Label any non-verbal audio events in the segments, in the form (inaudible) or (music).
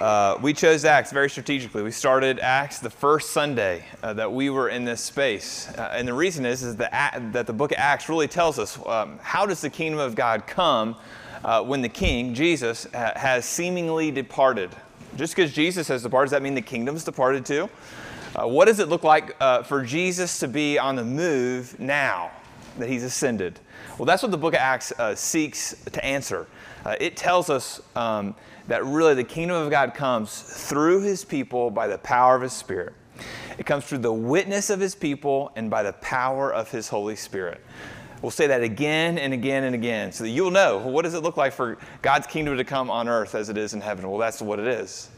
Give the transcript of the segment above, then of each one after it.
Uh, we chose Acts very strategically. We started Acts the first Sunday uh, that we were in this space, uh, and the reason is is that that the book of Acts really tells us um, how does the kingdom of God come uh, when the King Jesus ha- has seemingly departed. Just because Jesus has departed, does that mean the kingdom's departed too? Uh, what does it look like uh, for Jesus to be on the move now that he's ascended? Well, that's what the book of Acts seeks to answer. it tells us. Um, that really the kingdom of God comes through his people by the power of his Spirit. It comes through the witness of his people and by the power of his Holy Spirit. We'll say that again and again and again so that you'll know well, what does it look like for God's kingdom to come on earth as it is in heaven? Well, that's what it is.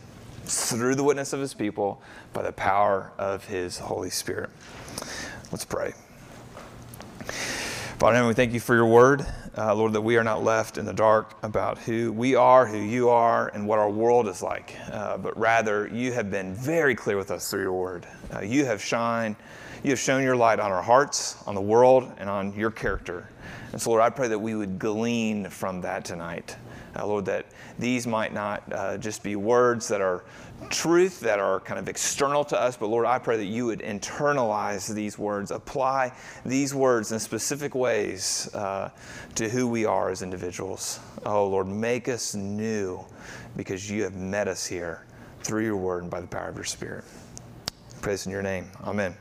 It's through the witness of his people by the power of his Holy Spirit. Let's pray. Father, we thank you for your word uh, Lord, that we are not left in the dark about who we are, who you are, and what our world is like, uh, but rather you have been very clear with us through your word. Uh, you have shined, you have shown your light on our hearts, on the world, and on your character. And so, Lord, I pray that we would glean from that tonight. Uh, Lord, that these might not uh, just be words that are truth that are kind of external to us, but Lord, I pray that you would internalize these words, apply these words in specific ways uh, to who we are as individuals. Oh, Lord, make us new because you have met us here through your word and by the power of your Spirit. Praise in your name. Amen.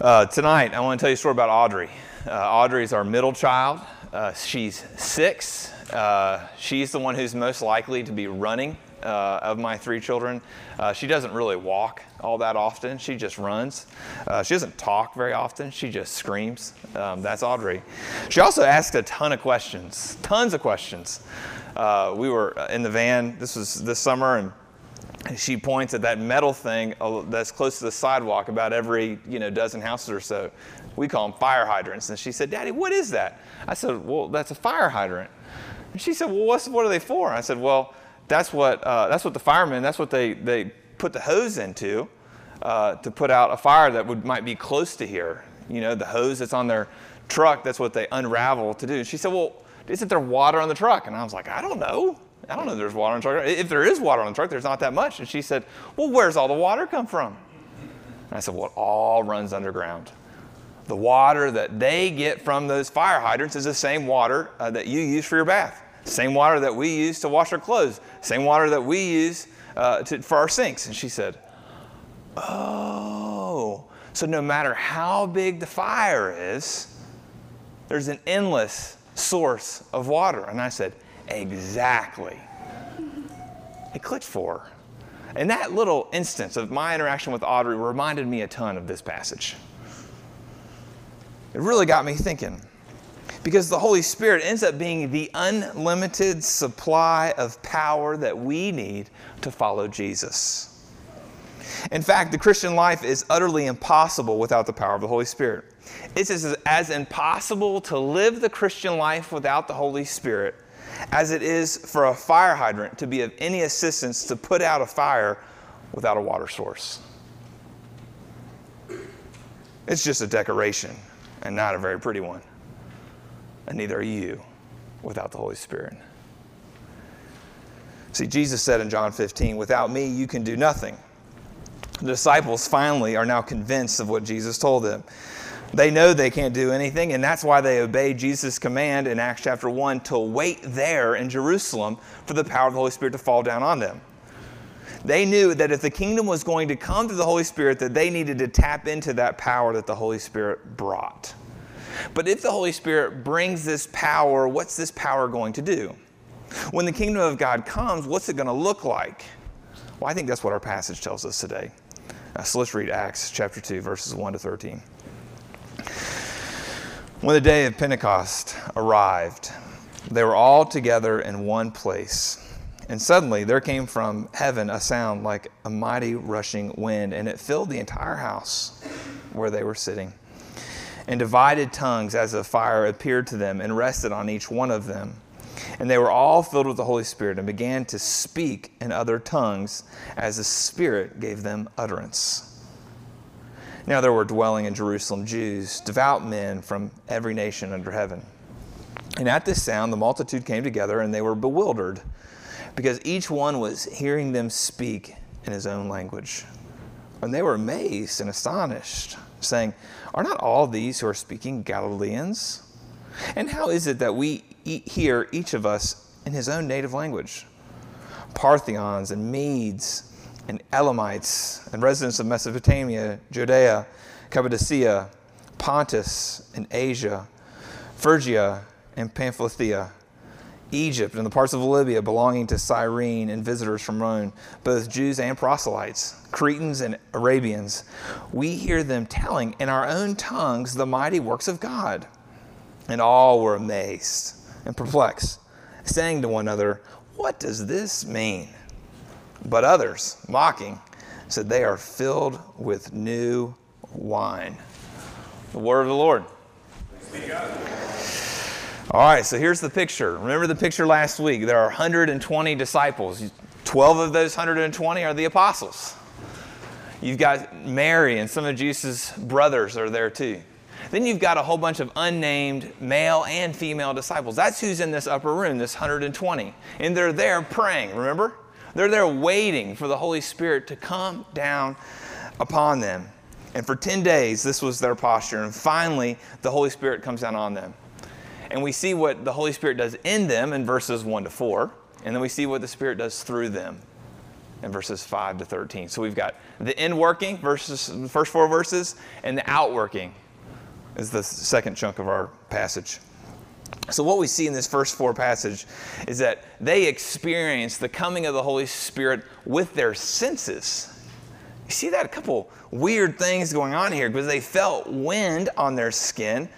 Uh, tonight, I want to tell you a story about Audrey. Uh, Audrey is our middle child. Uh, she's six. Uh, she's the one who's most likely to be running uh, of my three children. Uh, she doesn't really walk all that often. She just runs. Uh, she doesn't talk very often. She just screams. Um, that's Audrey. She also asks a ton of questions, tons of questions. Uh, we were in the van. This was this summer, and she points at that metal thing uh, that's close to the sidewalk about every you know dozen houses or so. We call them fire hydrants. And she said, Daddy, what is that? I said, Well, that's a fire hydrant. And she said, Well, what's, what are they for? I said, Well, that's what, uh, that's what the firemen, that's what they, they put the hose into uh, to put out a fire that would, might be close to here. You know, the hose that's on their truck, that's what they unravel to do. And she said, Well, isn't there water on the truck? And I was like, I don't know. I don't know if there's water on the truck. If there is water on the truck, there's not that much. And she said, Well, where's all the water come from? And I said, Well, it all runs underground. The water that they get from those fire hydrants is the same water uh, that you use for your bath. Same water that we use to wash our clothes. Same water that we use uh, to, for our sinks. And she said, Oh, so no matter how big the fire is, there's an endless source of water. And I said, Exactly. It clicked for her. And that little instance of my interaction with Audrey reminded me a ton of this passage. It really got me thinking because the Holy Spirit ends up being the unlimited supply of power that we need to follow Jesus. In fact, the Christian life is utterly impossible without the power of the Holy Spirit. It's as, as impossible to live the Christian life without the Holy Spirit as it is for a fire hydrant to be of any assistance to put out a fire without a water source. It's just a decoration and not a very pretty one and neither are you without the Holy Spirit. See, Jesus said in John 15, Without me, you can do nothing. The disciples finally are now convinced of what Jesus told them. They know they can't do anything, and that's why they obey Jesus' command in Acts chapter 1 to wait there in Jerusalem for the power of the Holy Spirit to fall down on them. They knew that if the kingdom was going to come through the Holy Spirit, that they needed to tap into that power that the Holy Spirit brought. But if the Holy Spirit brings this power, what's this power going to do? When the kingdom of God comes, what's it going to look like? Well, I think that's what our passage tells us today. Uh, so let's read Acts chapter 2, verses 1 to 13. When the day of Pentecost arrived, they were all together in one place. And suddenly there came from heaven a sound like a mighty rushing wind, and it filled the entire house where they were sitting and divided tongues as of fire appeared to them and rested on each one of them. And they were all filled with the Holy Spirit and began to speak in other tongues as the Spirit gave them utterance. Now there were dwelling in Jerusalem Jews, devout men from every nation under heaven. And at this sound, the multitude came together and they were bewildered because each one was hearing them speak in his own language. And they were amazed and astonished, saying, Are not all these who are speaking Galileans? And how is it that we hear each of us in his own native language? Parthians and Medes and Elamites and residents of Mesopotamia, Judea, Cappadocia, Pontus and Asia, Phrygia and Pamphylia, Egypt and the parts of Libya belonging to Cyrene and visitors from Rome, both Jews and proselytes, Cretans and Arabians. We hear them telling in our own tongues the mighty works of God. And all were amazed and perplexed, saying to one another, What does this mean? But others, mocking, said, They are filled with new wine. The word of the Lord. All right, so here's the picture. Remember the picture last week? There are 120 disciples. 12 of those 120 are the apostles. You've got Mary and some of Jesus' brothers are there too. Then you've got a whole bunch of unnamed male and female disciples. That's who's in this upper room, this 120. And they're there praying, remember? They're there waiting for the Holy Spirit to come down upon them. And for 10 days, this was their posture. And finally, the Holy Spirit comes down on them. And we see what the Holy Spirit does in them in verses 1 to 4. And then we see what the Spirit does through them in verses 5 to 13. So we've got the inworking, verses, the first four verses, and the outworking is the second chunk of our passage. So, what we see in this first four passage is that they experience the coming of the Holy Spirit with their senses. You see that? A couple weird things going on here because they felt wind on their skin,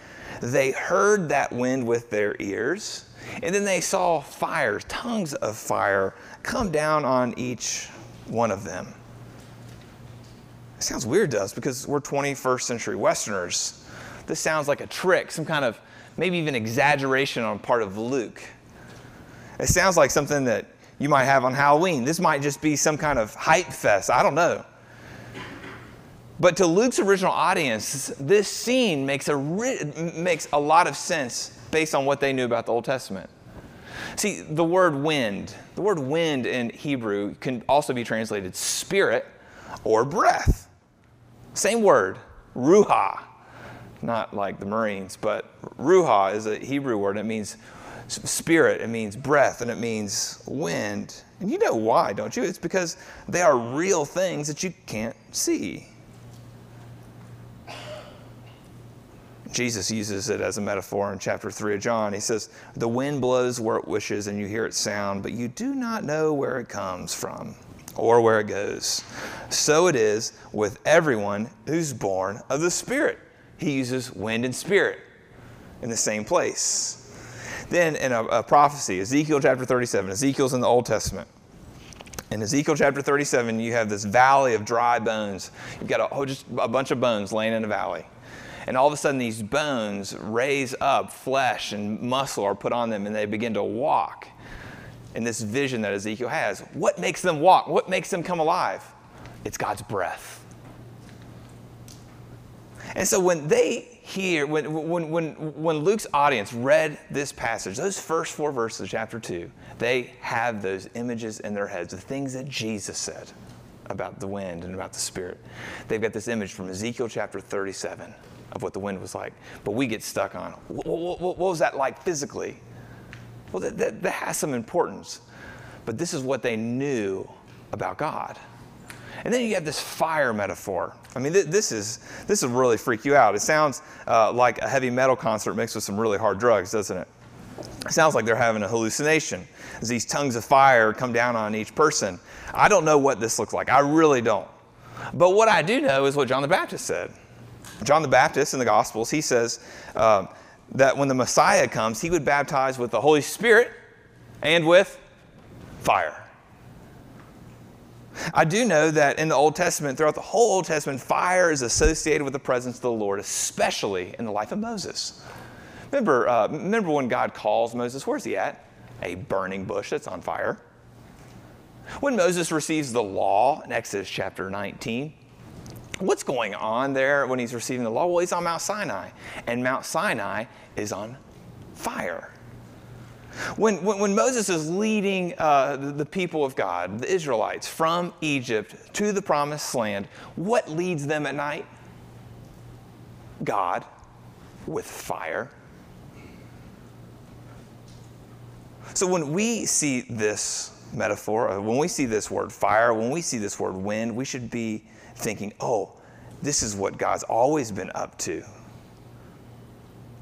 they heard that wind with their ears, and then they saw fire, tongues of fire, come down on each one of them. It sounds weird to us because we're 21st century Westerners. This sounds like a trick, some kind of maybe even exaggeration on part of Luke. It sounds like something that you might have on Halloween. This might just be some kind of hype fest. I don't know. But to Luke's original audience, this scene makes a, makes a lot of sense based on what they knew about the Old Testament. See, the word wind, the word wind in Hebrew can also be translated spirit or breath. Same word, ruach not like the Marines, but ruach is a Hebrew word. It means spirit, it means breath, and it means wind. And you know why, don't you? It's because they are real things that you can't see. Jesus uses it as a metaphor in chapter 3 of John. He says, The wind blows where it wishes, and you hear its sound, but you do not know where it comes from or where it goes. So it is with everyone who's born of the Spirit he uses wind and spirit in the same place. Then in a, a, prophecy, Ezekiel chapter 37, Ezekiel's in the Old Testament. In Ezekiel chapter 37, you have this valley of dry bones. You've got a, oh, just a bunch of bones laying in a valley. And all of a sudden, these bones raise up, flesh and muscle are put on them, and they begin to walk in this vision that Ezekiel has. What makes them walk? What makes them come alive? It's God's breath. And so when they hear, when, when, when, when Luke's audience read this passage, those first four verses of chapter 2, they have those images in their heads, the things that Jesus said about the wind and about the Spirit. They've got this image from Ezekiel chapter 37 of what the wind was like. But we get stuck on what, what, what was that like physically? Well, that, that, that has some importance. But this is what they knew about God. And then you have this fire metaphor. I mean, th- this is this will really freak you out. It sounds uh, like a heavy metal concert mixed with some really hard drugs, doesn't it? It sounds like they're having a hallucination as these tongues of fire come down on each person. I don't know what this looks like. I really don't. But what I do know is what John the Baptist said. John the Baptist in the Gospels, he says uh, that when the Messiah comes, he would baptize with the Holy Spirit and with fire. I do know that in the Old Testament, throughout the whole Old Testament, fire is associated with the presence of the Lord, especially in the life of Moses. Remember, uh, remember when God calls Moses, where's he at? A burning bush that's on fire. When Moses receives the law in Exodus chapter 19, what's going on there when he's receiving the law? Well, he's on Mount Sinai, and Mount Sinai is on fire. When, when, when Moses is leading uh, the, the people of God, the Israelites, from Egypt to the promised land, what leads them at night? God with fire. So when we see this metaphor, uh, when we see this word fire, when we see this word wind, we should be thinking, oh, this is what God's always been up to.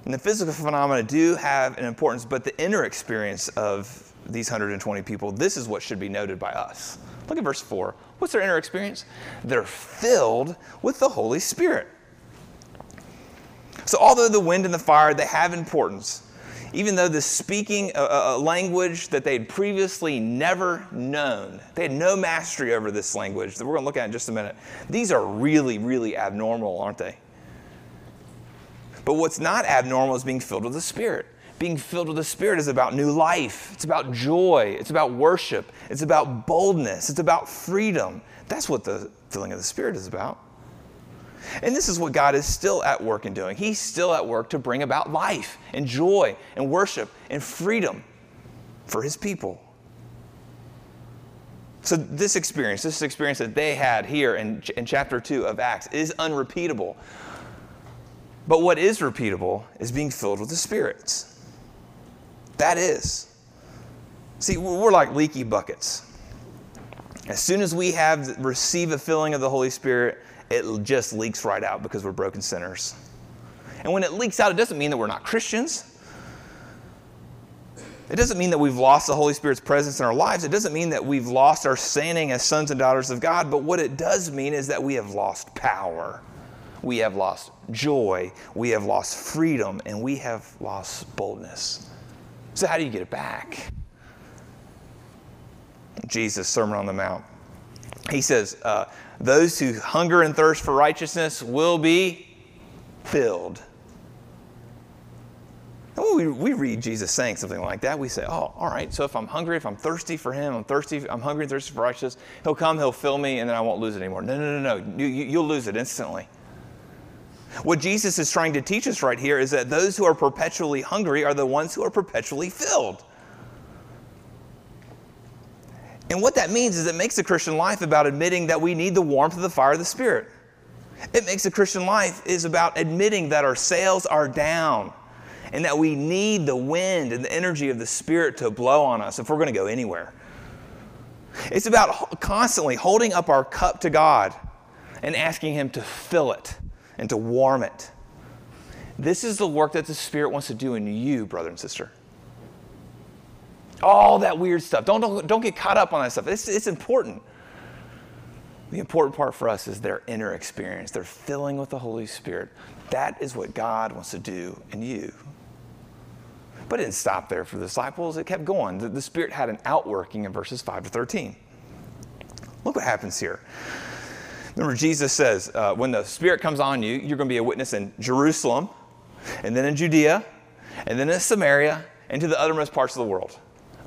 And the physical phenomena do have an importance, but the inner experience of these 120 people, this is what should be noted by us. Look at verse 4. What's their inner experience? They're filled with the Holy Spirit. So, although the wind and the fire, they have importance, even though the speaking a, a language that they had previously never known, they had no mastery over this language that we're going to look at in just a minute. These are really, really abnormal, aren't they? But what's not abnormal is being filled with the Spirit. Being filled with the Spirit is about new life, it's about joy, it's about worship, it's about boldness, it's about freedom. That's what the filling of the Spirit is about. And this is what God is still at work in doing. He's still at work to bring about life and joy and worship and freedom for His people. So, this experience, this experience that they had here in, in chapter 2 of Acts, is unrepeatable. But what is repeatable is being filled with the spirits. That is. See, we're like leaky buckets. As soon as we have receive a filling of the Holy Spirit, it just leaks right out because we're broken sinners. And when it leaks out, it doesn't mean that we're not Christians. It doesn't mean that we've lost the Holy Spirit's presence in our lives. It doesn't mean that we've lost our standing as sons and daughters of God. But what it does mean is that we have lost power we have lost joy, we have lost freedom, and we have lost boldness. So, how do you get it back? Jesus' Sermon on the Mount. He says, uh, Those who hunger and thirst for righteousness will be filled. And when we, we read Jesus saying something like that, we say, Oh, all right, so if I'm hungry, if I'm thirsty for Him, I'm thirsty, I'm hungry and thirsty for righteousness, He'll come, He'll fill me, and then I won't lose it anymore. No, no, no, no. You, you'll lose it instantly. What Jesus is trying to teach us right here is that those who are perpetually hungry are the ones who are perpetually filled. And what that means is it makes the Christian life about admitting that we need the warmth of the fire of the Spirit. It makes the Christian life is about admitting that our sails are down and that we need the wind and the energy of the Spirit to blow on us if we're going to go anywhere. It's about constantly holding up our cup to God and asking Him to fill it and to warm it. This is the work that the Spirit wants to do in you, brother and sister. All that weird stuff. Don't, don't, don't get caught up on that stuff. It's, it's important. The important part for us is their inner experience. They're filling with the Holy Spirit. That is what God wants to do in you. But it didn't stop there for the disciples. It kept going. The, the Spirit had an outworking in verses 5 to 13. Look what happens here. Remember, Jesus says, uh, when the Spirit comes on you, you're going to be a witness in Jerusalem, and then in Judea, and then in Samaria, and to the uttermost parts of the world.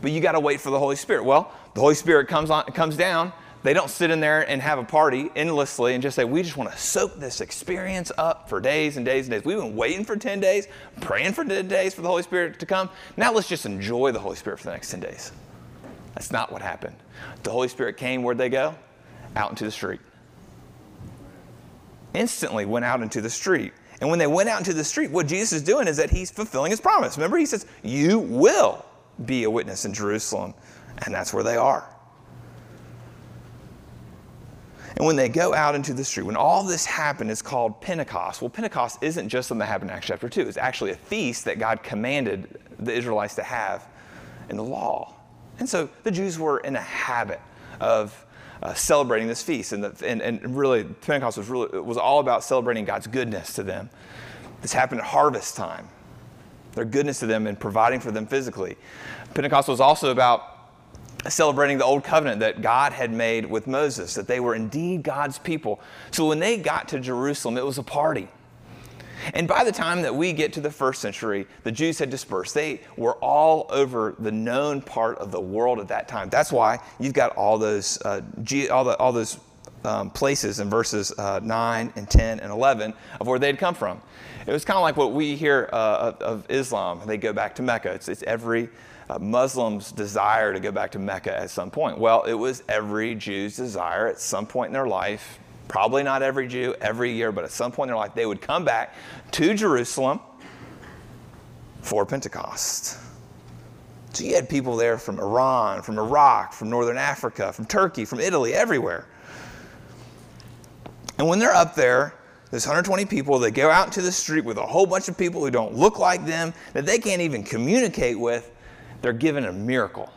But you got to wait for the Holy Spirit. Well, the Holy Spirit comes, on, comes down. They don't sit in there and have a party endlessly and just say, we just want to soak this experience up for days and days and days. We've been waiting for 10 days, praying for 10 days for the Holy Spirit to come. Now let's just enjoy the Holy Spirit for the next 10 days. That's not what happened. The Holy Spirit came, where'd they go? Out into the street instantly went out into the street. And when they went out into the street, what Jesus is doing is that he's fulfilling his promise. Remember, he says, You will be a witness in Jerusalem. And that's where they are. And when they go out into the street, when all this happened, it's called Pentecost. Well, Pentecost isn't just something that happened in Acts chapter 2. It's actually a feast that God commanded the Israelites to have in the law. And so the Jews were in a habit of uh, celebrating this feast. And, the, and, and really, Pentecost was, really, was all about celebrating God's goodness to them. This happened at harvest time, their goodness to them and providing for them physically. Pentecost was also about celebrating the old covenant that God had made with Moses, that they were indeed God's people. So when they got to Jerusalem, it was a party. And by the time that we get to the first century, the Jews had dispersed. They were all over the known part of the world at that time. That's why you've got all those, uh, all, the, all those um, places in verses uh, 9 and 10 and 11 of where they'd come from. It was kind of like what we hear uh, of, of, Islam. They go back to Mecca. It's, it's every uh, Muslims' desire to go back to Mecca at some point? Well, it was every Jew's desire at some point in their life. Probably not every Jew every year, but at some point in their life, they would come back to Jerusalem for Pentecost. So you had people there from Iran, from Iraq, from Northern Africa, from Turkey, from Italy, everywhere. And when they're up there, there's 120 people that go out into the street with a whole bunch of people who don't look like them, that they can't even communicate with. They're given a miracle.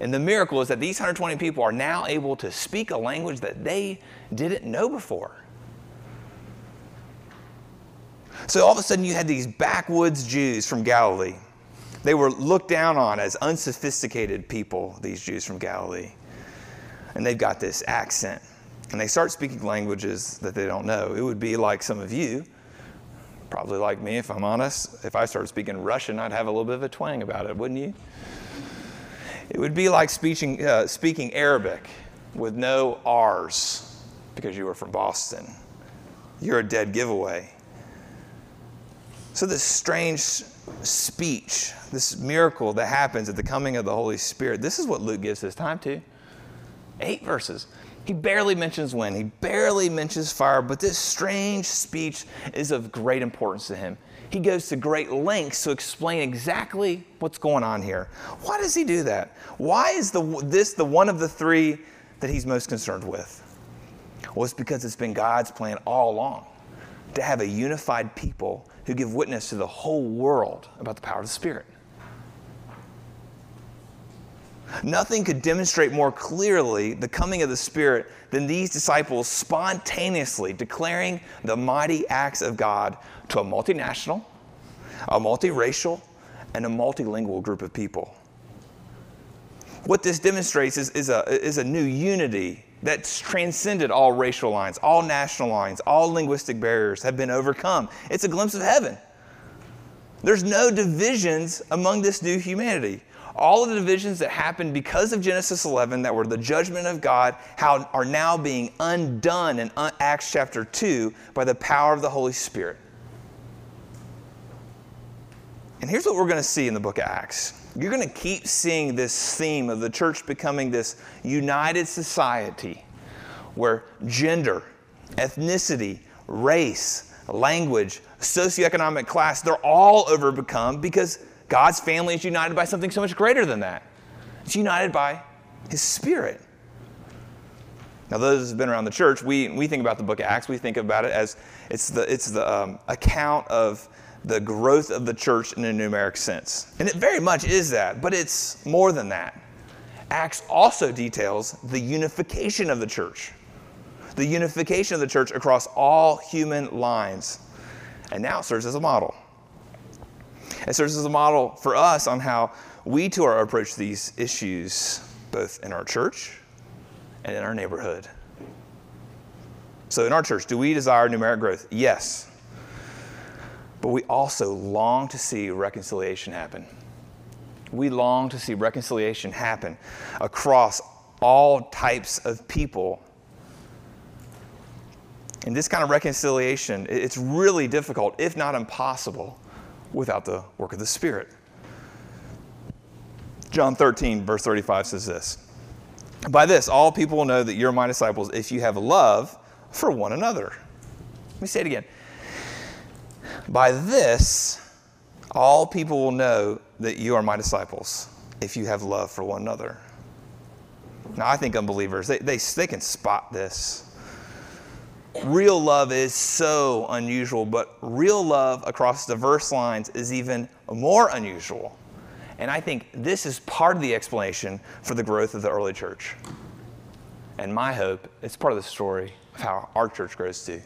And the miracle is that these 120 people are now able to speak a language that they didn't know before. So all of a sudden, you had these backwoods Jews from Galilee. They were looked down on as unsophisticated people, these Jews from Galilee. And they've got this accent and they start speaking languages that they don't know. It would be like some of you, probably like me, if I'm honest. If I started speaking Russian, I'd have a little bit of a twang about it, wouldn't you? It would be like speaking, uh, speaking Arabic with no R's because you were from Boston. You're a dead giveaway. So, this strange speech, this miracle that happens at the coming of the Holy Spirit, this is what Luke gives his time to. Eight verses. He barely mentions wind, he barely mentions fire, but this strange speech is of great importance to him. He goes to great lengths to explain exactly what's going on here. Why does he do that? Why is the, this the one of the three that he's most concerned with? Well, it's because it's been God's plan all along to have a unified people who give witness to the whole world about the power of the Spirit. Nothing could demonstrate more clearly the coming of the Spirit than these disciples spontaneously declaring the mighty acts of God to a multinational, a multiracial, and a multilingual group of people. What this demonstrates is, is, a, is a new unity that's transcended all racial lines, all national lines, all linguistic barriers have been overcome. It's a glimpse of heaven. There's no divisions among this new humanity all of the divisions that happened because of Genesis 11, that were the judgment of God, how are now being undone in uh, Acts chapter 2 by the power of the Holy Spirit. And here's what we're going to see in the book of Acts. You're going to keep seeing this theme of the church becoming this united society where gender, ethnicity, race, language, socioeconomic class, they're all overcome because God's family is united by something so much greater than that. It's united by His Spirit. Now, those who've been around the church, we, we think about the book of Acts, we think about it as it's the, it's the um, account of the growth of the church in a numeric sense. And it very much is that, but it's more than that. Acts also details the unification of the church, the unification of the church across all human lines, and now serves as a model. It serves as a model for us on how we too are approach these issues, both in our church and in our neighborhood. So, in our church, do we desire numeric growth? Yes. But we also long to see reconciliation happen. We long to see reconciliation happen across all types of people. And this kind of reconciliation, it's really difficult, if not impossible, without the work of the Spirit. John 13, verse 35 says this By this, all people will know that you're my disciples if you have love for one another. Let me say it again. By this, all people will know that you are my disciples if you have love for one another. Now, I think unbelievers, they, they, they can spot this. Real love is so unusual, but real love across diverse lines is even more unusual. And I think this is part of the explanation for the growth of the early church. And my hope, it's part of the story of how our church grows too.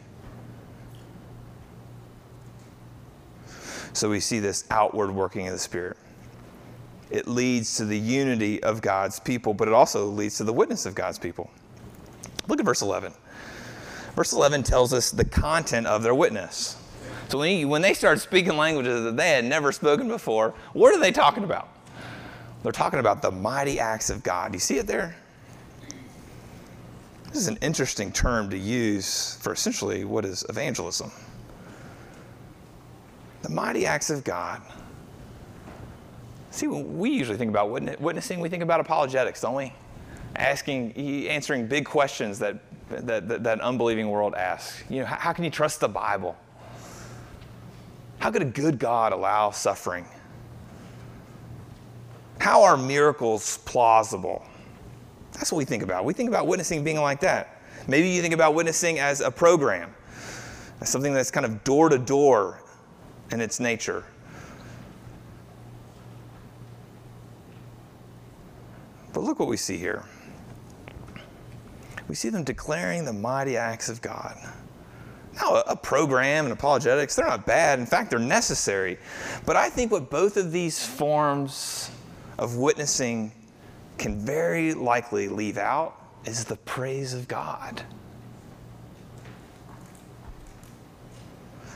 So we see this outward working of the Spirit. It leads to the unity of God's people, but it also leads to the witness of God's people. Look at verse 11. Verse 11 tells us the content of their witness. So when, you, when they start speaking languages that they had never spoken before, what are they talking about? They're talking about the mighty acts of God. Do you see it there? This is an interesting term to use for essentially what is evangelism. The mighty acts of God. See, when we usually think about witnessing, we think about apologetics, don't we? Asking, answering big questions that, that, that, that unbelieving world asks. You know, how, how can you trust the Bible? How could a good God allow suffering? How are miracles plausible? That's what we think about. We think about witnessing being like that. Maybe you think about witnessing as a program, as something that's kind of door to door in its nature. But look what we see here. We see them declaring the mighty acts of God. Now, a program and apologetics, they're not bad. In fact, they're necessary. But I think what both of these forms of witnessing can very likely leave out is the praise of God.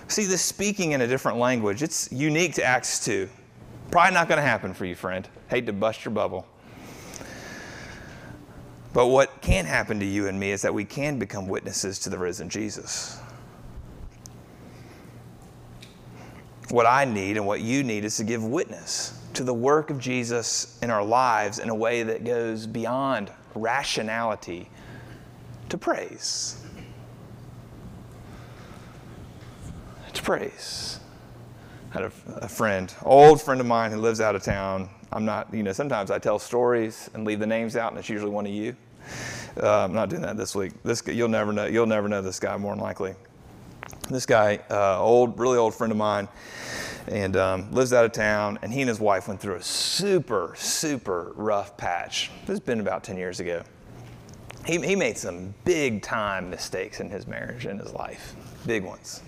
See, this speaking in a different language, it's unique to Acts 2. Probably not going to happen for you, friend. Hate to bust your bubble. But what can happen to you and me is that we can become witnesses to the risen Jesus. What I need and what you need is to give witness to the work of Jesus in our lives in a way that goes beyond rationality to praise. To praise. I had a, a friend, old friend of mine who lives out of town. I'm not, you know, sometimes I tell stories and leave the names out, and it's usually one of you. Uh, I'm not doing that this week. This you'll never know. You'll never know this guy more than likely. This guy, uh, old, really old friend of mine, and um, lives out of town. And he and his wife went through a super, super rough patch. This has been about 10 years ago. He, he made some big time mistakes in his marriage and his life, big ones.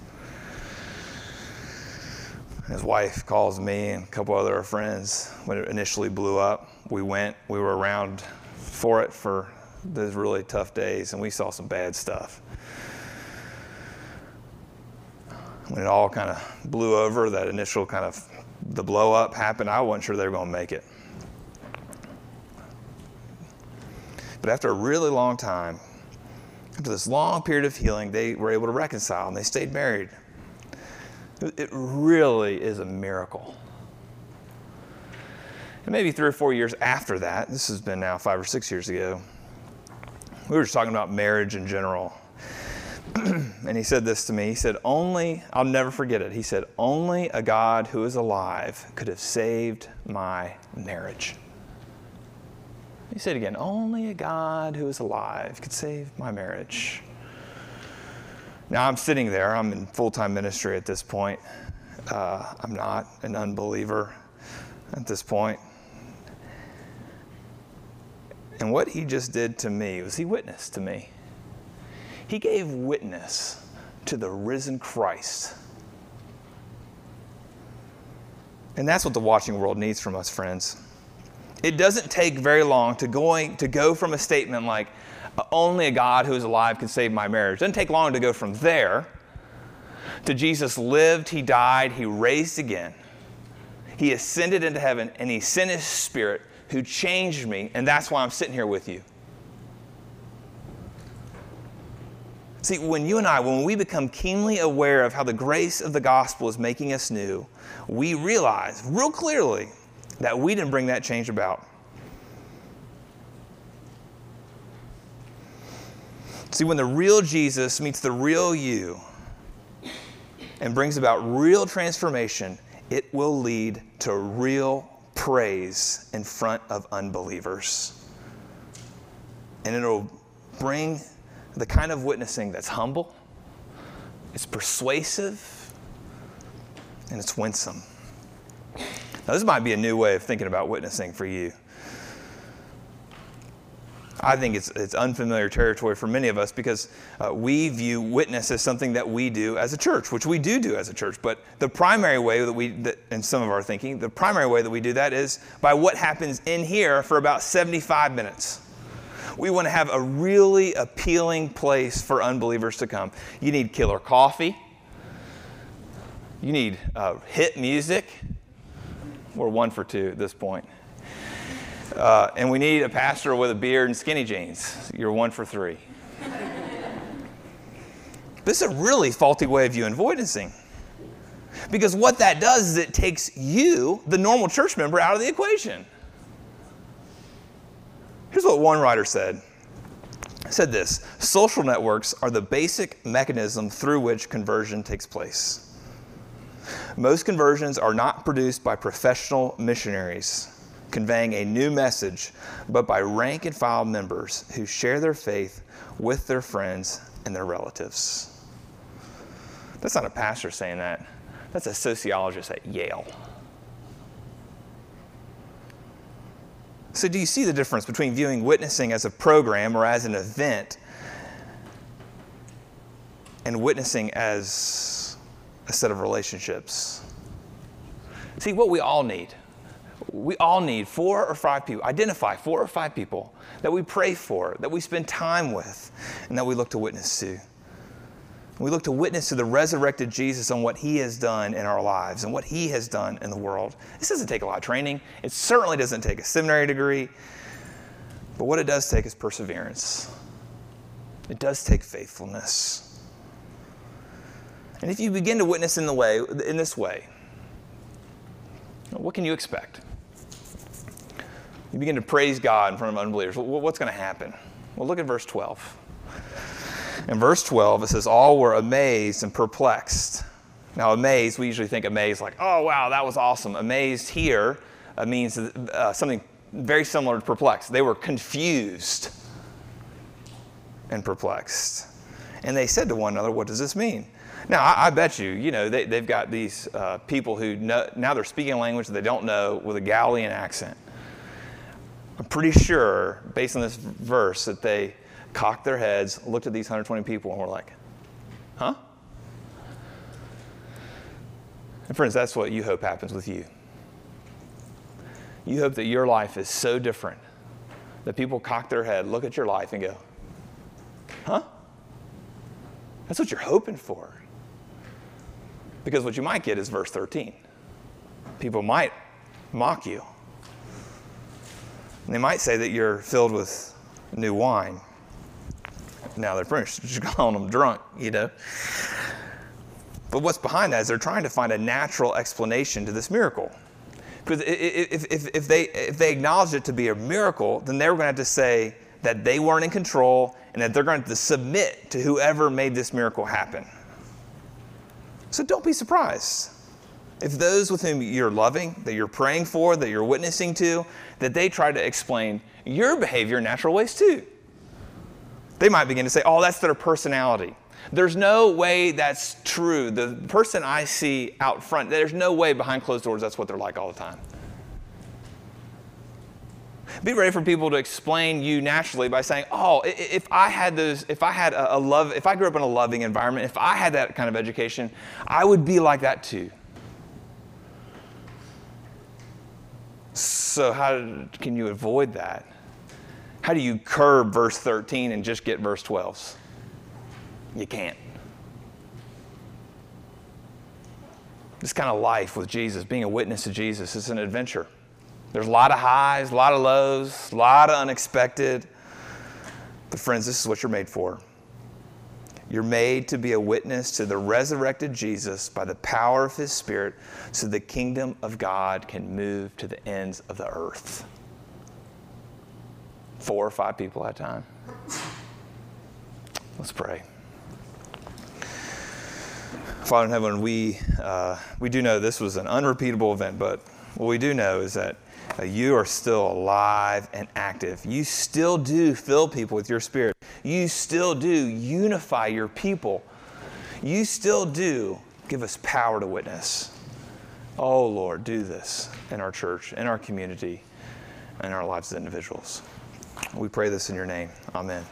His wife calls me and a couple other friends when it initially blew up. We went, we were around for it for those really tough days, and we saw some bad stuff. when it all kind of blew over, that initial kind of the blow up happened, I wasn't sure they were going to make it. But after a really long time, after this long period of healing, they were able to reconcile and they stayed married. It really is a miracle. And maybe three or four years after that, this has been now five or six years ago, we were just talking about marriage in general. (clears throat) and he said this to me. He said, Only, I'll never forget it. He said, Only a God who is alive could have saved my marriage. He said again, Only a God who is alive could save my marriage. Now I'm sitting there. I'm in full time ministry at this point. Uh, I'm not an unbeliever at this point. And what he just did to me was he witnessed to me. He gave witness to the risen Christ. And that's what the watching world needs from us, friends. It doesn't take very long to, going, to go from a statement like, only a God who is alive can save my marriage. Doesn't take long to go from there to Jesus lived, he died, he raised again. He ascended into heaven, and he sent his spirit who changed me, and that's why I'm sitting here with you. See, when you and I, when we become keenly aware of how the grace of the gospel is making us new, we realize real clearly that we didn't bring that change about. See, when the real Jesus meets the real you and brings about real transformation, it will lead to real praise in front of unbelievers. And it'll bring the kind of witnessing that's humble, it's persuasive, and it's winsome. Now, this might be a new way of thinking about witnessing for you. I think it's, it's unfamiliar territory for many of us because uh, we view witness as something that we do as a church, which we do do as a church. But the primary way that we, that, in some of our thinking, the primary way that we do that is by what happens in here for about 75 minutes we want to have a really appealing place for unbelievers to come. You need killer coffee. You need uh, hit music. We're one for two at this point. Uh, and we need a pastor with a beard and skinny jeans. You're one for three. this is a really faulty way of viewing voidicing. Because what that does is it takes you, the normal church member, out of the equation. Here's what one writer said. He said this social networks are the basic mechanism through which conversion takes place. Most conversions are not produced by professional missionaries conveying a new message, but by rank and file members who share their faith with their friends and their relatives. That's not a pastor saying that, that's a sociologist at Yale. So, do you see the difference between viewing witnessing as a program or as an event and witnessing as a set of relationships? See, what we all need, we all need four or five people, identify four or five people that we pray for, that we spend time with, and that we look to witness to. We look to witness to the resurrected Jesus on what he has done in our lives and what he has done in the world. This doesn't take a lot of training. It certainly doesn't take a seminary degree. But what it does take is perseverance. It does take faithfulness. And if you begin to witness in the way in this way, what can you expect? You begin to praise God in front of unbelievers. What's going to happen? Well, look at verse 12. In verse 12, it says, All were amazed and perplexed. Now, amazed, we usually think amazed like, oh, wow, that was awesome. Amazed here uh, means uh, something very similar to perplexed. They were confused and perplexed. And they said to one another, What does this mean? Now, I, I bet you, you know, they, have got these uh, people who know, now they're speaking a language they don't know with a Galilean accent. I'm pretty sure, based on this verse, that they cocked their heads, looked at these 120 people, and were like, huh? And friends, that's what you hope happens with you. You hope that your life is so different that people cock their head, look at your life, and go, huh? That's what you're hoping for. Because what you might get is verse 13. People might mock you. And they might say that you're filled with new wine now they're French, just (laughs) calling them drunk, you know. But what's behind that is they're trying to find a natural explanation to this miracle. Because if, if, if, they, if they acknowledge it to be a miracle, then they're going to have to say that they weren't in control and that they're going to, submit to whoever made this miracle happen. So don't be surprised if those with whom you're loving, that you're praying for, that you're witnessing to, that they try to explain your behavior in natural ways too. They might begin to say, oh, that's their personality. There's no way that's true. The person I see out front, there's no way behind closed doors that's what they're like all the time. Be ready for people to explain you naturally by saying, "Oh, if I had those, if I had a, love, if I grew up in a loving environment, if I had that kind of education, I would be like that too." So how can you avoid that? How do you curb verse 13 and just get verse 12? You can't. This kind of life with Jesus, being a witness to Jesus, is an adventure. There's a lot of highs, a lot of lows, a lot of unexpected. But, friends, this is what you're made for. You're made to be a witness to the resurrected Jesus by the power of his Spirit so the kingdom of God can move to the ends of the earth four or five people at a time. Let's pray. Father in heaven, we, uh, we do know this was an unrepeatable event, but what we do know is that you are still alive and active. You still do fill people with your spirit. You still do unify your people. You still do give us power to witness. Oh, Lord, do this in our church, in our community, in our lives as individuals. We pray this in your name. Amen.